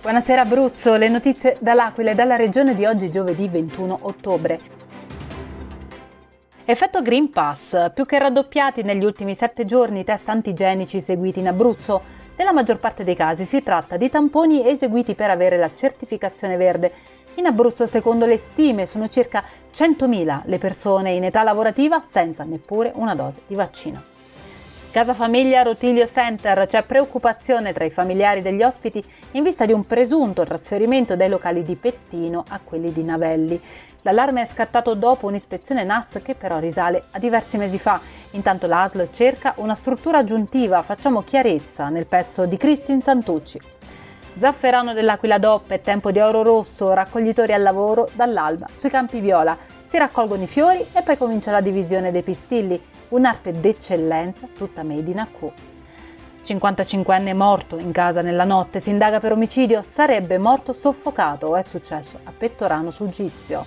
Buonasera Abruzzo, le notizie dall'Aquila e dalla regione di oggi giovedì 21 ottobre. Effetto Green Pass, più che raddoppiati negli ultimi sette giorni i test antigenici seguiti in Abruzzo. Nella maggior parte dei casi si tratta di tamponi eseguiti per avere la certificazione verde. In Abruzzo, secondo le stime, sono circa 100.000 le persone in età lavorativa senza neppure una dose di vaccino. Casa Famiglia Rotilio Center c'è preoccupazione tra i familiari degli ospiti in vista di un presunto trasferimento dai locali di Pettino a quelli di Navelli. L'allarme è scattato dopo un'ispezione NAS che però risale a diversi mesi fa. Intanto l'ASL cerca una struttura aggiuntiva, facciamo chiarezza nel pezzo di Cristin Santucci. Zafferano dell'Aquila DOP, è tempo di oro rosso, raccoglitori al lavoro dall'alba sui campi viola. Si raccolgono i fiori e poi comincia la divisione dei pistilli un'arte d'eccellenza tutta made in AQ. 55enne morto in casa nella notte, si indaga per omicidio, sarebbe morto soffocato o è successo a Pettorano sul Gizio.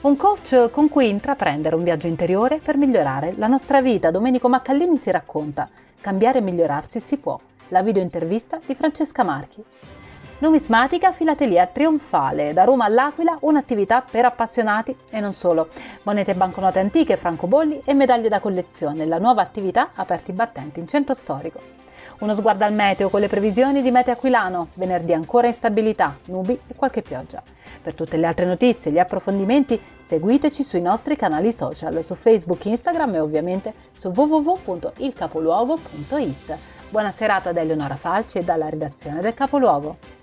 Un coach con cui intraprendere un viaggio interiore per migliorare la nostra vita. Domenico Maccallini si racconta. Cambiare e migliorarsi si può. La video intervista di Francesca Marchi. Numismatica Filatelia Trionfale, da Roma all'Aquila un'attività per appassionati e non solo. Monete e banconote antiche, francobolli e medaglie da collezione, la nuova attività aperti battenti in centro storico. Uno sguardo al meteo con le previsioni di Mete Aquilano, venerdì ancora instabilità, nubi e qualche pioggia. Per tutte le altre notizie e gli approfondimenti seguiteci sui nostri canali social, su Facebook, Instagram e ovviamente su www.ilcapoluogo.it. Buona serata da Eleonora Falci e dalla redazione del Capoluogo.